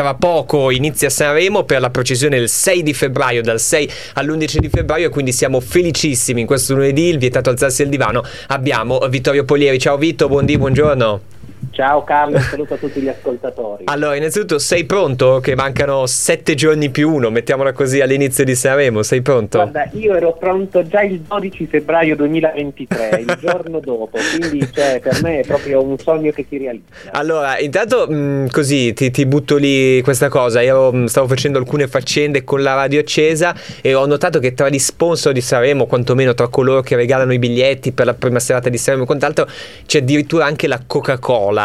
tra poco inizia Sanremo per la precisione il 6 di febbraio, dal 6 all'11 di febbraio e quindi siamo felicissimi in questo lunedì, il vietato alzarsi al divano, abbiamo Vittorio Polieri. Ciao Vito, buondì, buongiorno. Ciao Carlo, saluto a tutti gli ascoltatori. Allora, innanzitutto sei pronto? Che mancano sette giorni più uno, mettiamola così all'inizio di Sanremo, sei pronto? Guarda, io ero pronto già il 12 febbraio 2023, il giorno dopo, quindi cioè, per me è proprio un sogno che si realizza. Allora, intanto mh, mm, così ti, ti, butto lì questa cosa, io mh, mm, stavo facendo alcune faccende con la radio accesa e ho notato che tra gli sponsor di Sanremo, quantomeno tra coloro che regalano i biglietti per la prima serata di Sanremo e quant'altro, c'è addirittura anche la Coca-Cola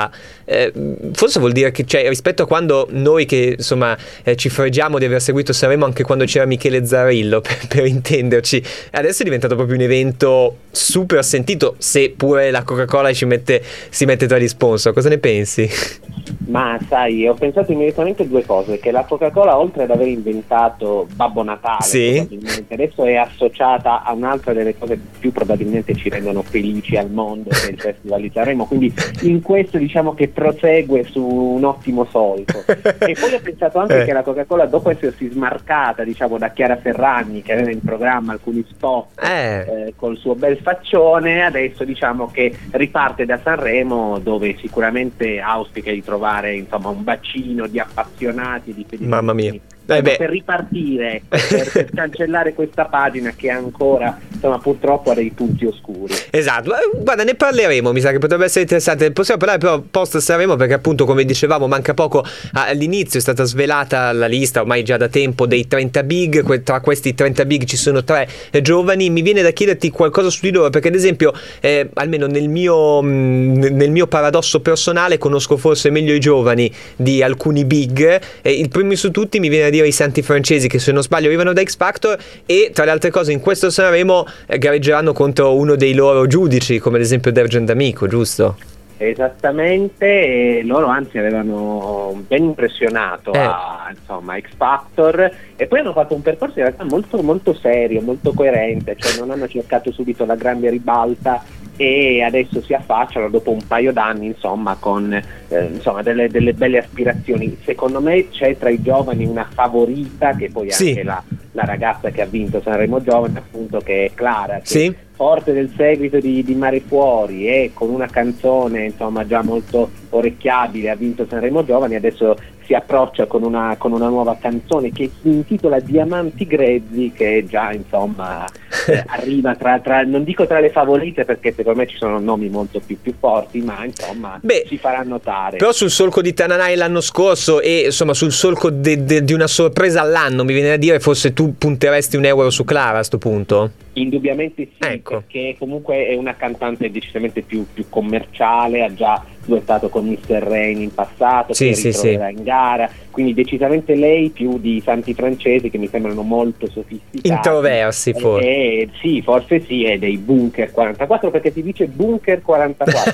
eh, forse vuol dire che cioè, rispetto a quando noi che insomma eh, ci fregiamo di aver seguito Sanremo anche quando c'era Michele Zarillo per, per, intenderci adesso è diventato proprio un evento super sentito se pure la Coca-Cola ci mette, si mette tra gli sponsor cosa ne pensi? Ma sai, ho pensato immediatamente a due cose, che la Coca-Cola oltre ad aver inventato Babbo Natale, sì. adesso è associata a un'altra delle cose che più probabilmente ci rendono felici al mondo, che è il Festival di Sanremo, quindi in questo diciamo che prosegue su un ottimo solco. e poi ho pensato anche eh. che la Coca-Cola dopo essersi smarcata diciamo da Chiara Ferragni che aveva in programma alcuni spot eh. Eh, col suo bel faccione, adesso diciamo che riparte da Sanremo dove sicuramente auspica di trovare insomma, un bacino di appassionati di fedeli. Mamma mia. Eh per ripartire, per, per, cancellare questa pagina che ancora insomma, purtroppo ha dei punti oscuri. Esatto, guarda ne parleremo, mi sa che potrebbe essere interessante. Possiamo parlare però post Sanremo perché appunto come dicevamo manca poco all'inizio è stata svelata la lista ormai già da tempo dei 30 big, tra questi 30 big ci sono tre giovani, mi viene da chiederti qualcosa su di loro perché ad esempio eh, almeno nel mio, nel mio paradosso personale conosco forse meglio i giovani di alcuni big, eh, il primo su tutti mi viene da dire i santi francesi che se non sbaglio arrivano da X Factor e tra le altre cose in questo Sanremo eh, gareggeranno contro uno dei loro giudici come ad esempio Dergen D'Amico, giusto? Esattamente, loro anzi avevano ben impressionato eh. a insomma, X Factor e poi hanno fatto un percorso in realtà molto, molto serio, molto coerente, cioè non hanno cercato subito la grande ribalta e adesso si affacciano dopo un paio d'anni insomma con eh, insomma, delle, delle, belle aspirazioni secondo me c'è tra i giovani una favorita che poi è sì. anche la, la, ragazza che ha vinto Sanremo Giovane appunto che è Clara che sì. forte del seguito di, di, Mare Fuori e con una canzone insomma già molto orecchiabile ha vinto Sanremo Giovani adesso si approccia con una, con una, nuova canzone che si intitola Diamanti Grezzi che già insomma arriva tra, tra, non dico tra le favorite perché secondo me ci sono nomi molto più, più forti ma insomma Beh, si farà notare però sul solco di Tananai l'anno scorso e insomma sul solco de, de, di una sorpresa all'anno mi viene da dire forse tu punteresti un euro su Clara a questo punto? Indubbiamente sì, ecco. perché comunque è una cantante decisamente più, più commerciale, ha già duettato con Mr. Rain in passato, sì, che sì, sì. in gara, quindi decisamente lei più di Santi Francesi che mi sembrano molto sofisticati. Introversi forse. Eh, sì, forse sì, è dei Bunker 44 perché si dice Bunker 44.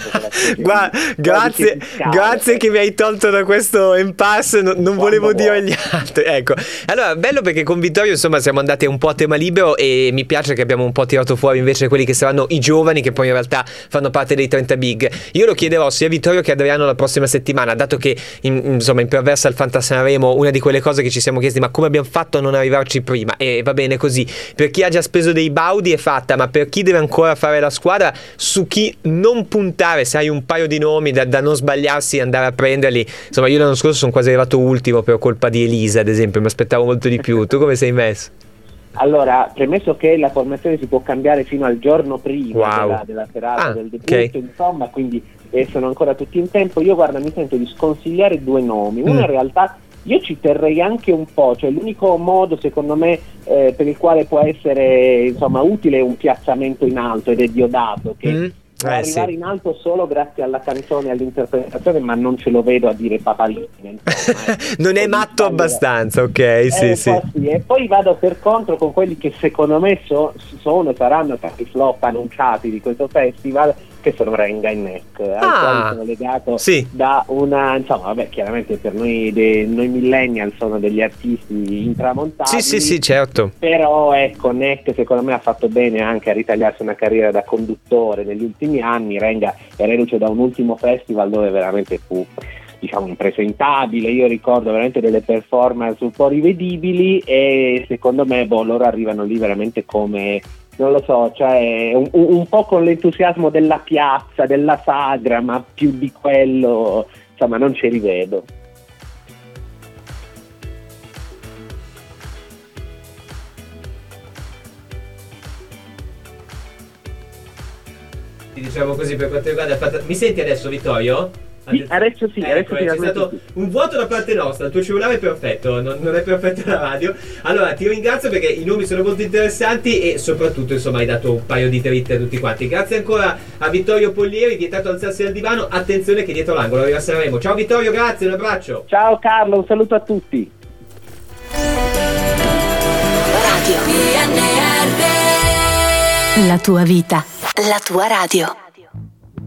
Guarda, grazie, grazie che mi hai tolto da questo impasse, non, non volevo dire agli altri. Ecco, allora bello perché con Vittorio insomma siamo andati un po' a tema libero e mi piace che abbiamo un po' tirato fuori invece quelli che saranno i giovani che poi in realtà fanno parte dei 30 big. Io lo chiederò sia a Vittorio che Adriano la prossima settimana, dato che in, insomma imperversa il Fantasy Sanremo, una di quelle cose che ci siamo chiesti, ma come abbiamo fatto a non arrivarci prima? E va bene così. Per chi ha già speso dei baudi è fatta, ma per chi deve ancora fare la squadra, su chi non puntare, se hai un paio di nomi da, da non sbagliarsi e andare a prenderli. Insomma, io l'anno scorso sono quasi arrivato ultimo per colpa di Elisa, ad esempio, mi aspettavo molto di più. Tu come sei messo? Allora, premesso che la formazione si può cambiare fino al giorno prima wow. della, della, serata ah, del debutto, okay. insomma, quindi eh, sono ancora tutti in tempo, io guarda mi sento di sconsigliare due nomi. Uno mm. in realtà io ci terrei anche un po', cioè l'unico modo secondo me eh, per il quale può essere insomma, utile un piazzamento in alto ed è Diodato che mm può eh, arrivare sì. in alto solo grazie alla canzone e all'interpretazione, ma non ce lo vedo a dire papalini. Non è matto abbastanza, ok? Eh, sì, sì. sì. E poi vado per contro con quelli che secondo me so, sono, saranno tanti flop annunciati di questo festival che sono Renga e Neck, al ah, quale sono legato sì. da una, insomma, vabbè, chiaramente per noi, de, noi millennial sono degli artisti intramontati. Sì, sì, sì, certo. Però ecco, Neck secondo me ha fatto bene anche a ritagliarsi una carriera da conduttore negli ultimi anni, Renga è reduce da un ultimo festival dove veramente fu diciamo impresentabile, io ricordo veramente delle performance un po' rivedibili e secondo me boh, loro arrivano lì veramente come non lo so, cioè un, un, po' con l'entusiasmo della piazza, della sagra, ma più di quello, insomma, non ci rivedo. Diciamo così per quanto riguarda Mi senti adesso Vittorio? Sì, adesso sì, ecco, adesso c'è stato sì. un vuoto da parte nostra, il tuo cellulare è perfetto, non, non, è perfetto la radio. Allora ti ringrazio perché i nomi sono molto interessanti e soprattutto insomma hai dato un paio di dritte a tutti quanti. Grazie ancora a Vittorio Pollieri, vietato alzarsi dal divano, attenzione che dietro l'angolo rilasseremo. Ciao Vittorio, grazie, un abbraccio. Ciao Carlo, un saluto a tutti. Radio PNR La tua vita, la tua radio.